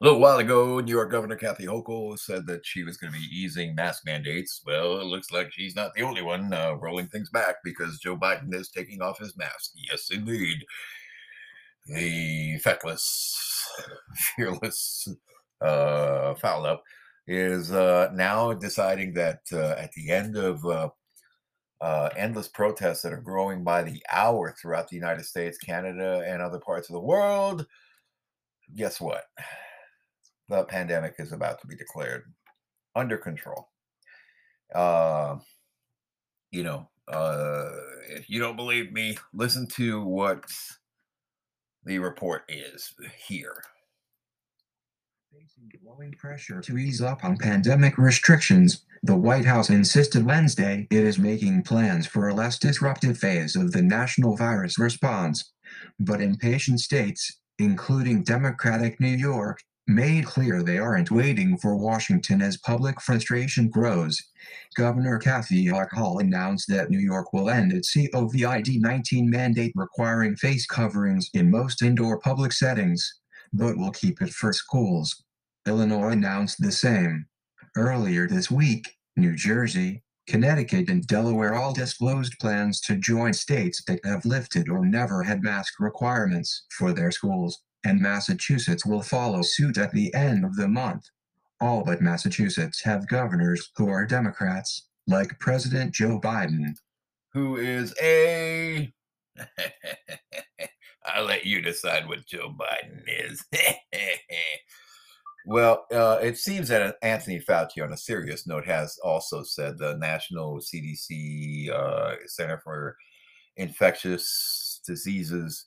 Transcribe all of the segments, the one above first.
A little while ago, New York Governor Kathy Hochul said that she was going to be easing mask mandates. Well, it looks like she's not the only one uh, rolling things back because Joe Biden is taking off his mask. Yes, indeed. The feckless, fearless uh, foul up is uh, now deciding that uh, at the end of uh, uh, endless protests that are growing by the hour throughout the United States, Canada, and other parts of the world, guess what? The pandemic is about to be declared under control. Uh, you know, uh, if you don't believe me, listen to what the report is here. Facing growing pressure to ease up on pandemic restrictions, the White House insisted Wednesday it is making plans for a less disruptive phase of the national virus response. But impatient states, including Democratic New York, made clear they aren't waiting for Washington as public frustration grows. Governor Kathy Hochul announced that New York will end its COVID 19 mandate requiring face coverings in most indoor public settings, but will keep it for schools. Illinois announced the same. Earlier this week, New Jersey, Connecticut, and Delaware all disclosed plans to join states that have lifted or never had mask requirements for their schools and Massachusetts will follow suit at the end of the month. All but Massachusetts have governors who are Democrats, like President Joe Biden. Who is a. I'll let you decide what Joe Biden is. well, uh, it seems that Anthony Fauci, on a serious note, has also said the National CDC uh, Center for Infectious Diseases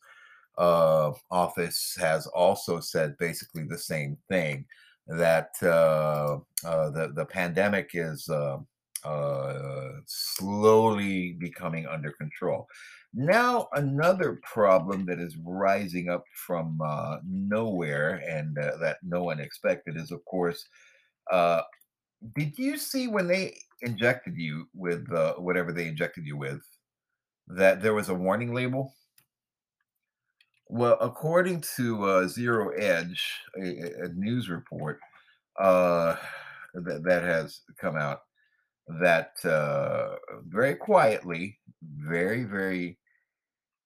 uh, office has also said basically the same thing that uh, uh, the the pandemic is uh, uh, slowly becoming under control. Now, another problem that is rising up from uh, nowhere and that no one expected is, of course, did you see when they injected you with whatever they injected you with that there was a warning label? Well, according to uh, Zero Hedge, a, a news report uh, that, that has come out, that uh, very quietly, very, very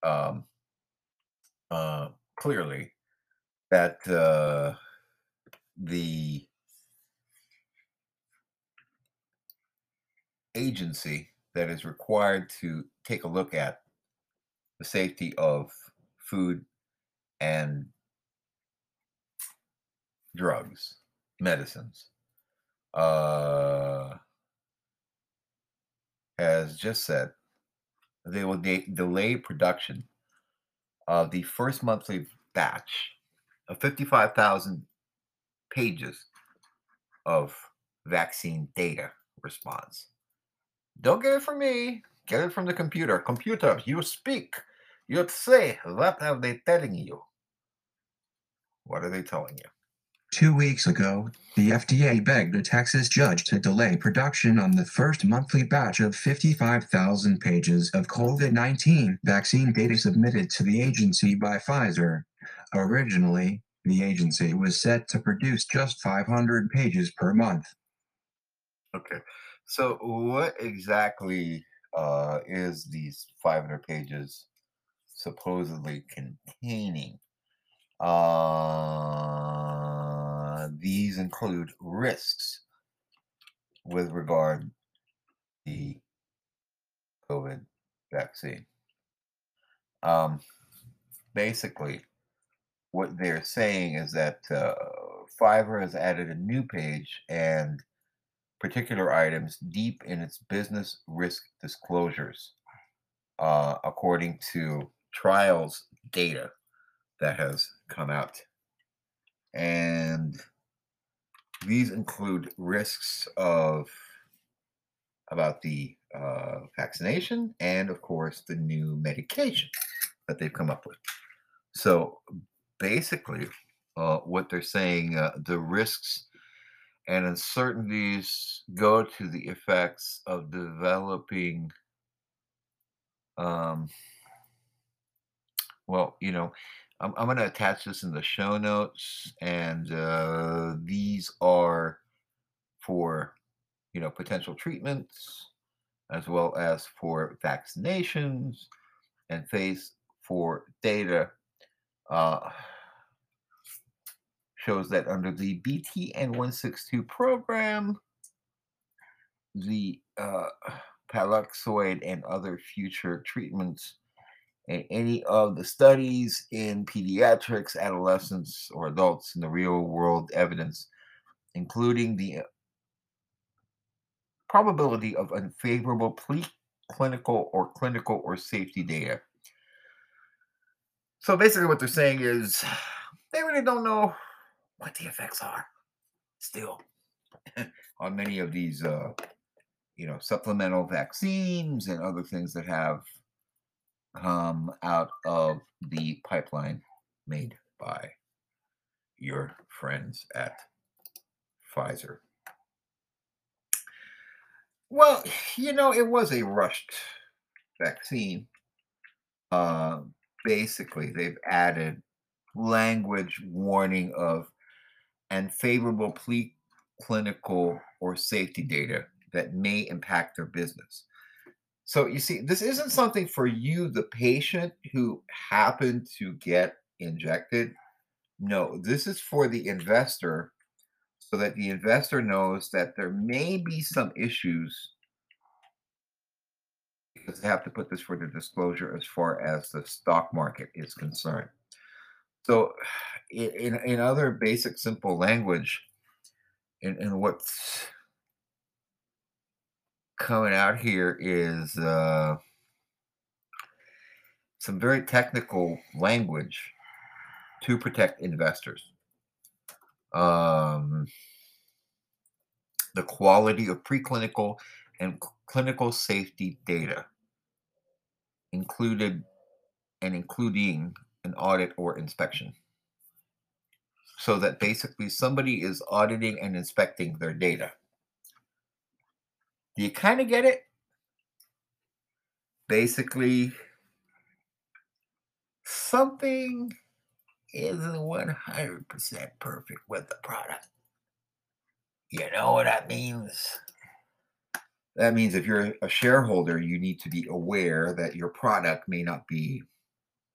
um, uh, clearly, that uh, the agency that is required to take a look at the safety of food and drugs, medicines, uh, has just said they will de- delay production of the first monthly batch of 55,000 pages of vaccine data response. Don't get it from me. Get it from the computer. Computer, you speak. You'd say, what are they telling you? What are they telling you? Two weeks ago, the FDA begged a Texas judge to delay production on the first monthly batch of 55,000 pages of COVID 19 vaccine data submitted to the agency by Pfizer. Originally, the agency was set to produce just 500 pages per month. Okay, so what exactly uh, is these 500 pages supposedly containing. Uh, these include risks with regard to the COVID vaccine. Um, basically, what they're saying is that uh, Pfizer has added a new page and particular items deep in its business risk disclosures, uh, according to trials data that has come out. And these include risks of about the uh, vaccination and, of course, the new medication that they've come up with. So basically, uh, what they're saying, uh, the risks and uncertainties go to the effects of developing um, well, you know, I'm, I'm going to attach this in the show notes, and uh, these are for you know potential treatments as well as for vaccinations and phase four data uh, shows that under the BNT162 program, the uh, Paxlovid and other future treatments and any of the studies in pediatrics, adolescents, or adults in the real world evidence, including the uh, probability of unfavorable preclinical or clinical or safety data. So basically, what they're saying is they really don't know what the effects are still on many of these, uh, you know, supplemental vaccines and other things that have come out of the pipeline made by your friends at Pfizer. Well, you know, it was a rushed vaccine. Uh, basically, they've added language warning of unfavorable preclinical or safety data that may impact their business. So you see, this isn't something for you, the patient who happened to get injected. No, this is for the investor so that the investor knows that there may be some issues because they have to put this for the disclosure as far as the stock market is concerned. So, in in other basic, simple language, in, in what's coming out here is uh, some very technical language to protect investors. Um, the quality of preclinical and clinical safety data included and including an audit or inspection. So that basically somebody is auditing and inspecting their data. Do you kind of get it? Basically, something isn't 100% perfect with the product. You know what that means? That means if you're a shareholder, you need to be aware that your product may not be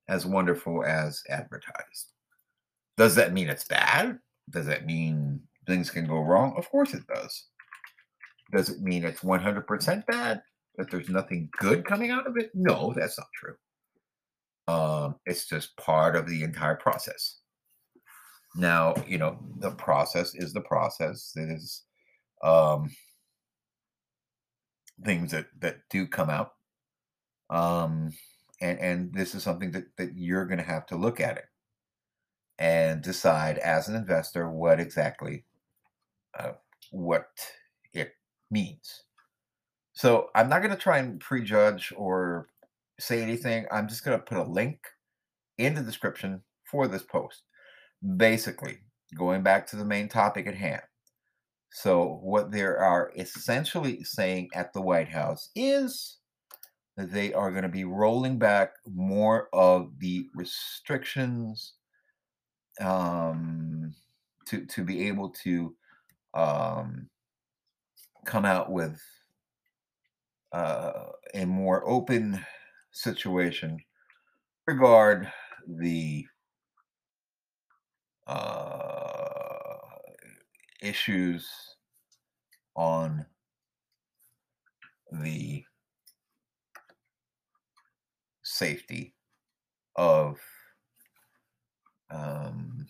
as wonderful as advertised. Does that mean it's bad? Does that mean things can go wrong? Of course it does. Does it mean it's 100% bad? That there's nothing good coming out of it? No, that's not true. Um, it's just part of the entire process. Now, you know, the process is the process. It is um, things that that do come out. Um, and and this is something that that you're going to have to look at it and decide as an investor what exactly uh, what means. So I'm not going to try and prejudge or say anything. I'm just going to put a link in the description for this post. Basically, going back to the main topic at hand. So, what they are essentially saying at the White House is that they are going to be rolling back more of the restrictions um, to to be able to um, come out with uh, a more open situation regard the uh, issues on the safety of um,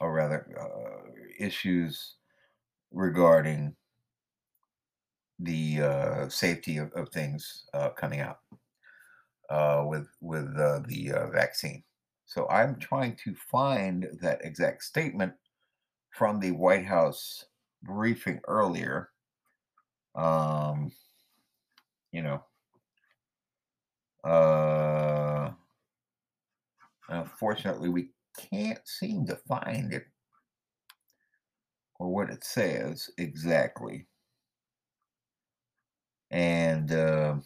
or rather uh, issues regarding the uh, safety of, of things uh, coming out uh, with with uh, the uh, vaccine. So I'm trying to find that exact statement from the White House briefing earlier. Um, you know, uh, unfortunately, we can't seem to find it or what it says exactly. And uh,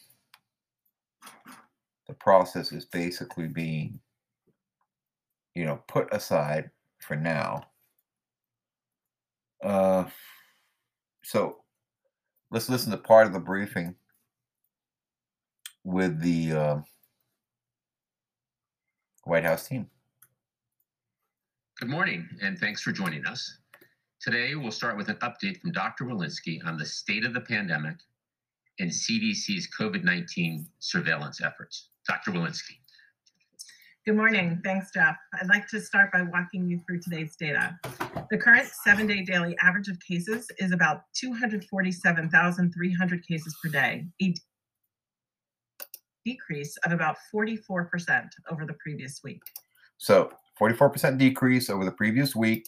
the process is basically being, you know, put aside for now. Uh, so let's listen to part of the briefing with the uh, White House team. Good morning, and thanks for joining us. Today, we'll start with an update from Dr. Walensky on the state of the pandemic and CDC's COVID 19 surveillance efforts. Dr. Walensky. Good morning. Thanks, Jeff. I'd like to start by walking you through today's data. The current seven day daily average of cases is about 247,300 cases per day, a decrease of about 44% over the previous week. So, 44% decrease over the previous week.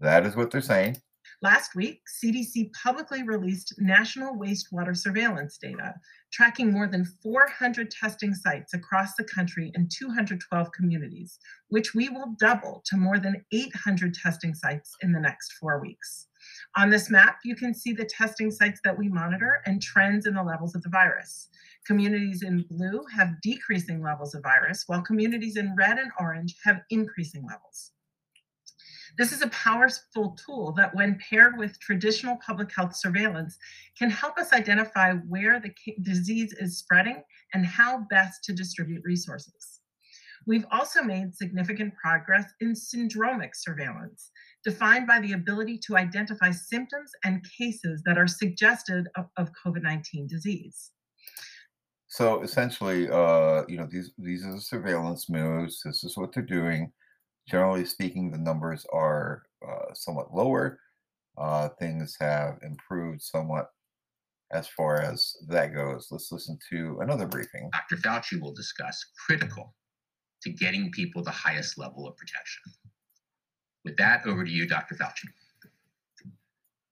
That is what they're saying. Last week, CDC publicly released national wastewater surveillance data, tracking more than 400 testing sites across the country in 212 communities, which we will double to more than 800 testing sites in the next four weeks. On this map, you can see the testing sites that we monitor and trends in the levels of the virus. Communities in blue have decreasing levels of virus, while communities in red and orange have increasing levels. This is a powerful tool that, when paired with traditional public health surveillance, can help us identify where the disease is spreading and how best to distribute resources. We've also made significant progress in syndromic surveillance, defined by the ability to identify symptoms and cases that are suggested of, of COVID 19 disease. So essentially, uh, you know, these these are the surveillance moves. This is what they're doing generally speaking, the numbers are uh, somewhat lower. Uh, things have improved somewhat as far as that goes. Let's listen to another briefing. Dr. Fauci will discuss critical to getting people the highest level of protection. With that, over to you, Dr. Fauci.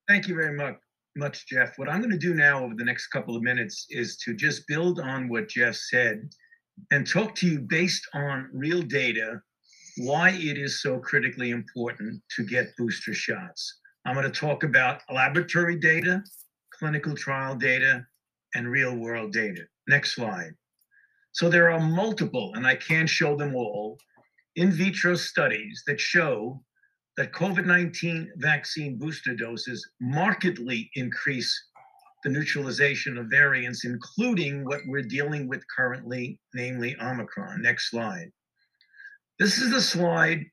Thank you very much, much, Jeff. What I'm going to do now over the next couple of minutes is to just build on what Jeff said and talk to you based on real data why it is so critically important to get booster shots. I'm going to talk about laboratory data, clinical trial data, and real world data. Next slide. So there are multiple, and I can't show them all, in vitro studies that show that COVID 19 vaccine booster doses markedly increase the neutralization of variants, including what we're dealing with currently, namely Omicron. Next slide. This is the slide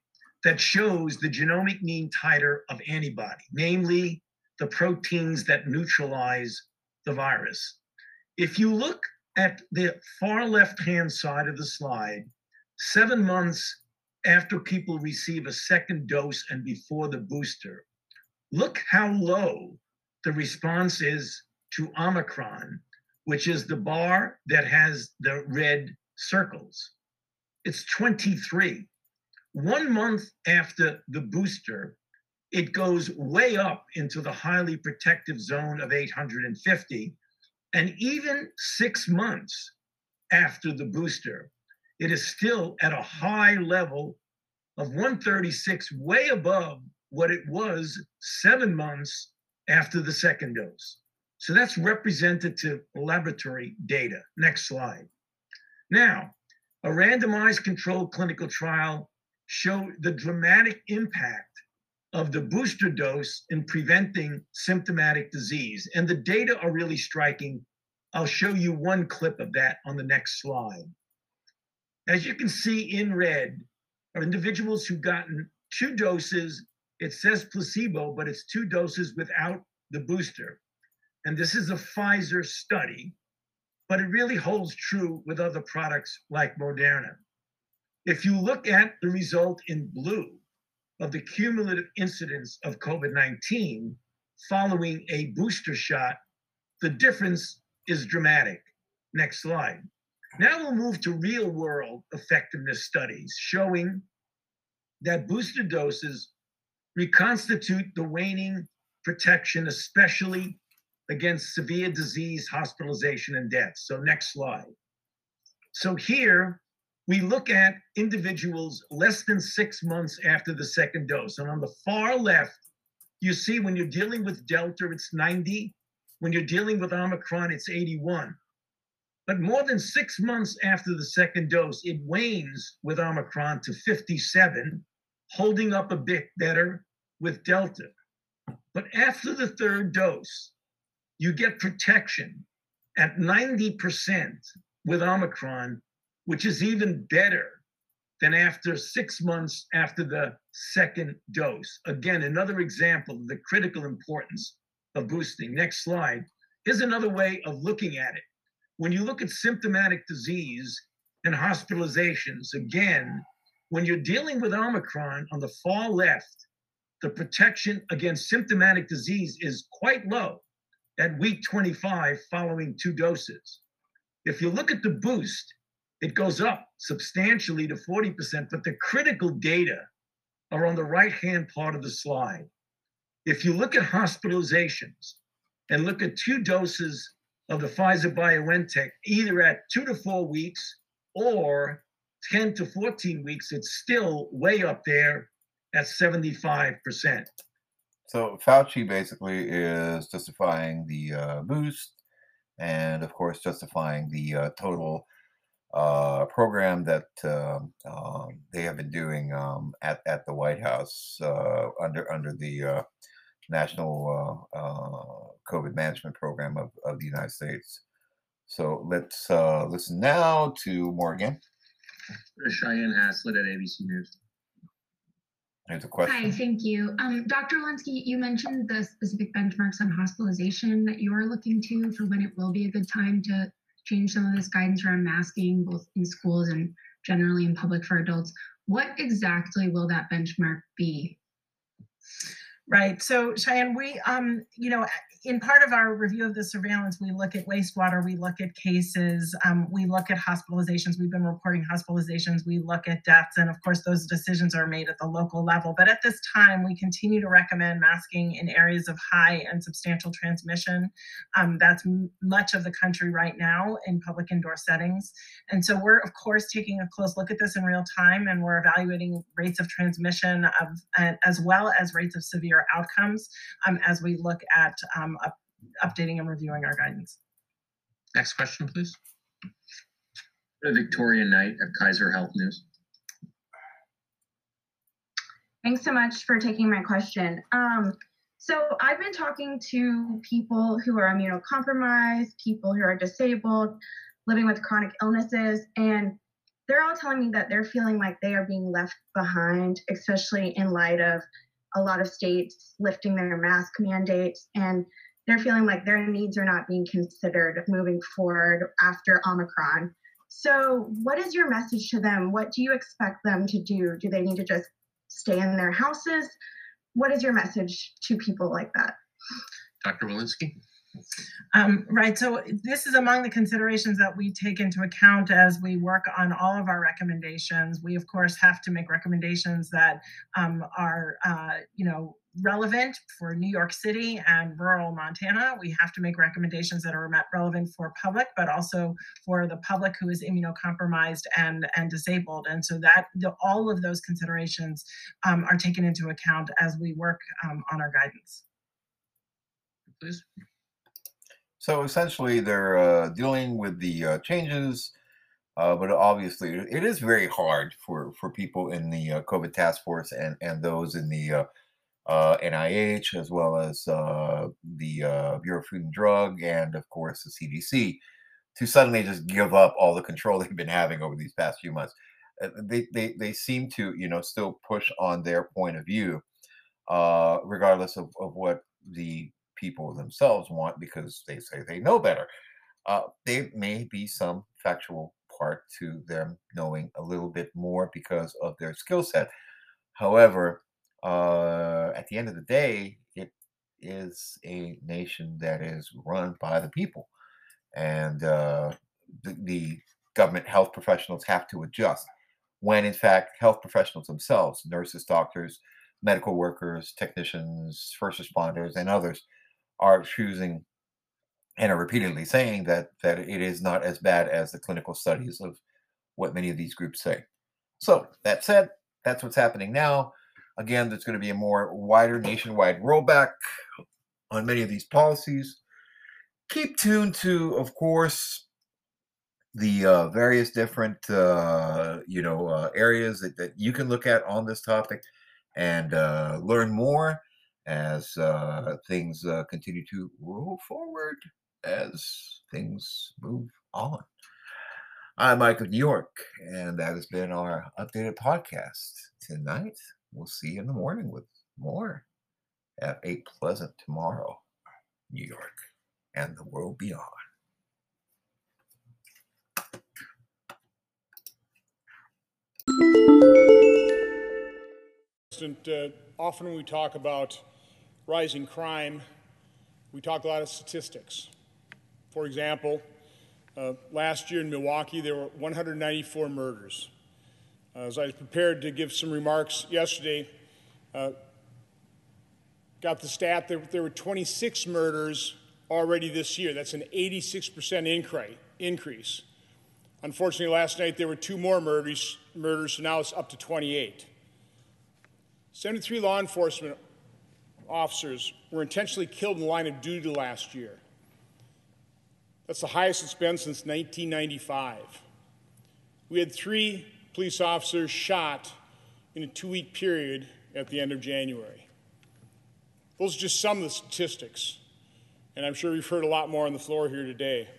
that shows the geometric mean titer of antibody, namely the proteins that neutralize the virus. If you look at the far left hand side of the slide, seven months after people receive a second dose and before the booster, look how low the response is to Omicron, which is the bar that has the red circles it's 23. One month after the booster, it goes way up into the highly protective zone of 850. And even six months after the booster, it is still at a high level of 136, way above what it was seven months after the second dose. So that's representative laboratory data. Next slide. Now, a randomized controlled clinical trial showed the dramatic impact of the booster dose in preventing symptomatic disease. And the data are really striking. I'll show you one clip of that on the next slide. As you can see in red are individuals who've gotten two doses. It says placebo, but it's two doses without the booster. And this is a Pfizer study but it really holds true with other products like Moderna. If you look at the result in blue of the cumulative incidence of COVID 19 following a booster shot, the difference is dramatic. Next slide. Now we'll move to real world effectiveness studies showing that booster doses reconstitute the waning protection, especially against severe disease, hospitalization, and death. So, next slide. So, here we look at individuals less than six months after the second dose. And on the far left, you see when you're dealing with Delta, it's 90. When you're dealing with Omicron, it's 81. But more than six months after the second dose, it wanes with Omicron to 57, holding up a bit better with Delta. But after the third dose, you get protection at 90% with Omicron, which is even better than after six months after the second dose. Again, another example of the critical importance of boosting. Next slide. Here's another way of looking at it. When you look at symptomatic disease and hospitalizations, again, when you're dealing with Omicron on the far left, the protection against symptomatic disease is quite low at week 25 following two doses. If you look at the boost, it goes up substantially to 40%, but the critical data are on the right hand part of the slide. If you look at hospitalizations and look at two doses of the Pfizer BioNTech, either at two to four weeks or 10 to 14 weeks, it's still way up there at 75%. So Fauci basically is justifying the uh, boost and, of course, justifying the uh, total uh, program that um, um, they have been doing um, at, at the White House uh, under under the uh, National uh, COVID Management Program of, of the United States. So let's listen now to Morgan. Cheyenne Haslett at ABC News. There's a question. Hi, thank you. Um, Dr. Walensky, you mentioned the specific benchmarks on hospitalization that you are looking to for when it will be a good time to change some of this guidance around masking, both in schools and generally in public for adults. What exactly will that benchmark be? Right. So Cheyenne, we um, you know, in part of our review of the surveillance, we look at wastewater, we look at cases, um, we look at hospitalizations. We've been reporting hospitalizations, we look at deaths, and of course, those decisions are made at the local level. But at this time, we continue to recommend masking in areas of high and substantial transmission. Um, that's m- much of the country right now in public indoor settings. And so we're, of course, taking a close look at this in real time, and we're evaluating rates of transmission of, uh, as well as rates of severe outcomes um, as we look at um, up, updating and reviewing our guidance. Next question, please. Victoria Knight of Kaiser Health News. Thanks so much for taking my question. Um, so I've been talking to people who are immunocompromised, people who are disabled, living with chronic illnesses, and they're all telling me that they're feeling like they are being left behind, especially in light of a lot of states lifting their mask mandates and they're feeling like their needs are not being considered moving forward after Omicron. So, what is your message to them? What do you expect them to do? Do they need to just stay in their houses? What is your message to people like that? Dr. Walensky? Um, right. So this is among the considerations that we take into account as we work on all of our recommendations. We of course have to make recommendations that um, are, uh, you know, relevant for New York City and rural Montana. We have to make recommendations that are relevant for public, but also for the public who is immunocompromised and and disabled. And so that the, all of those considerations um, are taken into account as we work um, on our guidance. Please. So essentially, they're uh, dealing with the uh, changes, uh, but obviously, it is very hard for, for people in the uh, COVID task force and, and those in the NIH, uh, as well as uh, the Bureau of Food and Drug, and of course, the CDC, to suddenly just give up all the control they've been having over these past few months. They, they, they seem to, you know, still push on their point of view, regardless of, of what the people themselves want because they say they know better. Uh, there may be some factual part to them knowing a little bit more because of their skill set. However, uh, at the end of the day, it is a nation that is run by the people, and uh, the, the government health professionals have to adjust. When in fact, health professionals themselves, nurses, doctors, medical workers, technicians, first responders, and others are choosing and are repeatedly saying that that it is not as bad as the clinical studies of what many of these groups say. So that said, that's what's happening now. Again, there's going to be a more wider nationwide rollback on many of these policies. Keep tuned to, of course, the uh, various different uh, you know uh, areas that, that you can look at on this topic and uh, learn more as uh, things uh, continue to roll forward as things move on. I'm Mike of New York, and that has been our updated podcast. Tonight, we'll see you in the morning with more at 8 Pleasant tomorrow, New York, and the world beyond. Uh, often we talk about rising crime, we talk a lot of statistics. For example, uh, last year in Milwaukee, there were 194 murders. Uh, as I was prepared to give some remarks yesterday, uh, got the stat that there were 26 murders already this year. That's an 86% increase. Unfortunately, last night there were two more murders, murders, so now it's up to 28. 73 law enforcement officers were intentionally killed in the line of duty last year. That's the highest it's been since 1995. We had three police officers shot in a two week period at the end of January. Those are just some of the statistics, and I'm sure you've heard a lot more on the floor here today.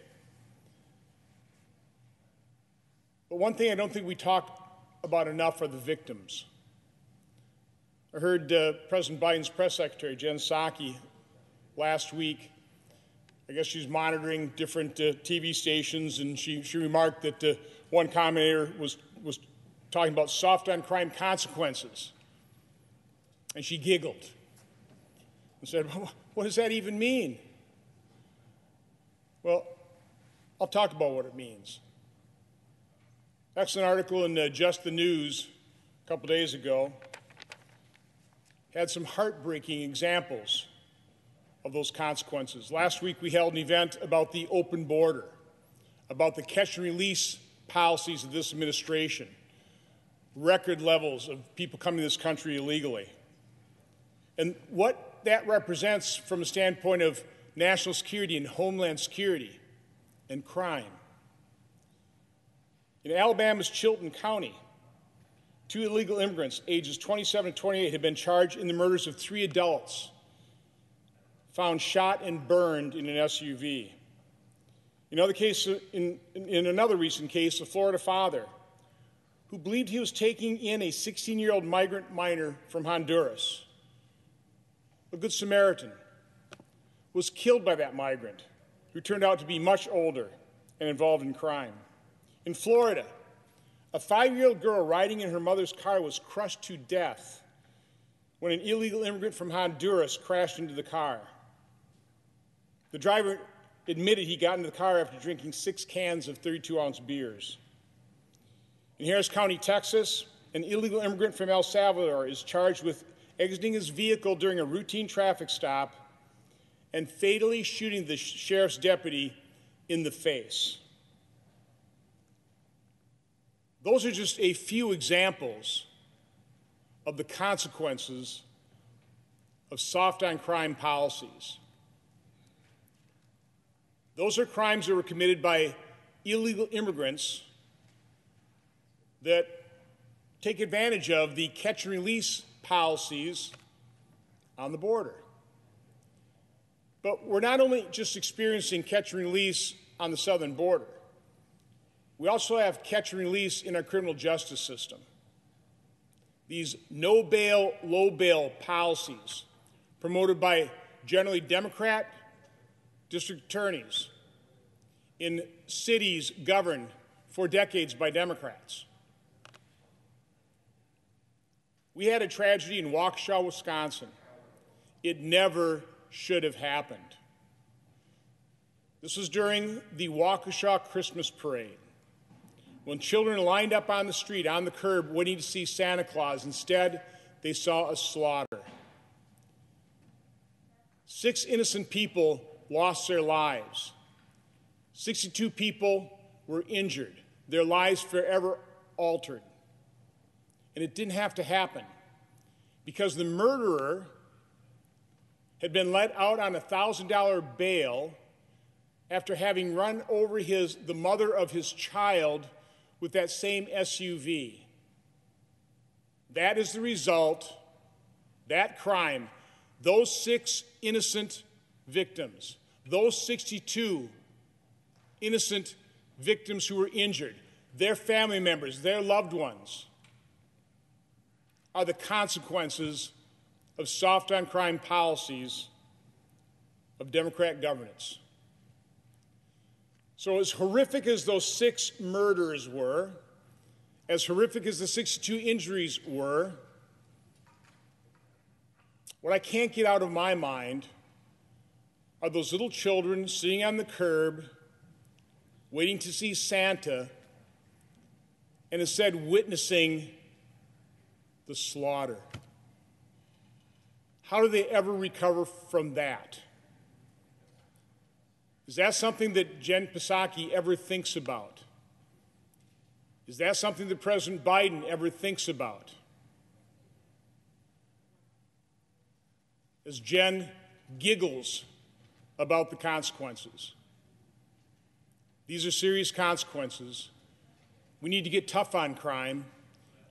But one thing I don't think we talk about enough are the victims. I heard uh, President Biden's press secretary, Jen Psaki, last week. I guess she's monitoring different uh, TV stations, and she, she remarked that uh, one commentator was, was talking about soft on crime consequences. And she giggled and said, well, What does that even mean? Well, I'll talk about what it means. Excellent article in uh, Just the News a couple days ago had some heartbreaking examples of those consequences. Last week, we held an event about the open border, about the catch and release policies of this administration, record levels of people coming to this country illegally. And what that represents from a standpoint of national security and homeland security and crime. In Alabama's Chilton County, Two illegal immigrants, ages 27 and 28, have been charged in the murders of three adults found shot and burned in an SUV. In another case, in, in another recent case, a Florida father who believed he was taking in a 16 year old migrant minor from Honduras, a Good Samaritan, was killed by that migrant, who turned out to be much older and involved in crime. In Florida, a five year old girl riding in her mother's car was crushed to death when an illegal immigrant from Honduras crashed into the car. The driver admitted he got into the car after drinking six cans of 32 ounce beers. In Harris County, Texas, an illegal immigrant from El Salvador is charged with exiting his vehicle during a routine traffic stop and fatally shooting the sheriff's deputy in the face. Those are just a few examples of the consequences of soft on crime policies. Those are crimes that were committed by illegal immigrants that take advantage of the catch and release policies on the border. But we're not only just experiencing catch and release on the southern border. We also have catch and release in our criminal justice system. These no bail, low bail policies promoted by generally Democrat district attorneys in cities governed for decades by Democrats. We had a tragedy in Waukesha, Wisconsin. It never should have happened. This was during the Waukesha Christmas Parade when children lined up on the street, on the curb, waiting to see Santa Claus. Instead, they saw a slaughter. Six innocent people lost their lives. 62 people were injured, their lives forever altered. And it didn't have to happen because the murderer had been let out on a $1,000 bail after having run over his, the mother of his child with that same SUV. That is the result, that crime, those six innocent victims, those 62 innocent victims who were injured, their family members, their loved ones, are the consequences of soft on crime policies of Democrat governance. So, as horrific as those six murders were, as horrific as the 62 injuries were, what I can't get out of my mind are those little children sitting on the curb waiting to see Santa and instead witnessing the slaughter. How do they ever recover from that? Is that something that Jen Psaki ever thinks about? Is that something that President Biden ever thinks about? As Jen giggles about the consequences. These are serious consequences. We need to get tough on crime.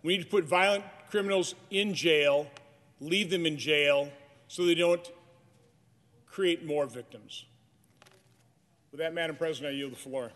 We need to put violent criminals in jail, leave them in jail, so they don't create more victims. With that, Madam President, I yield the floor.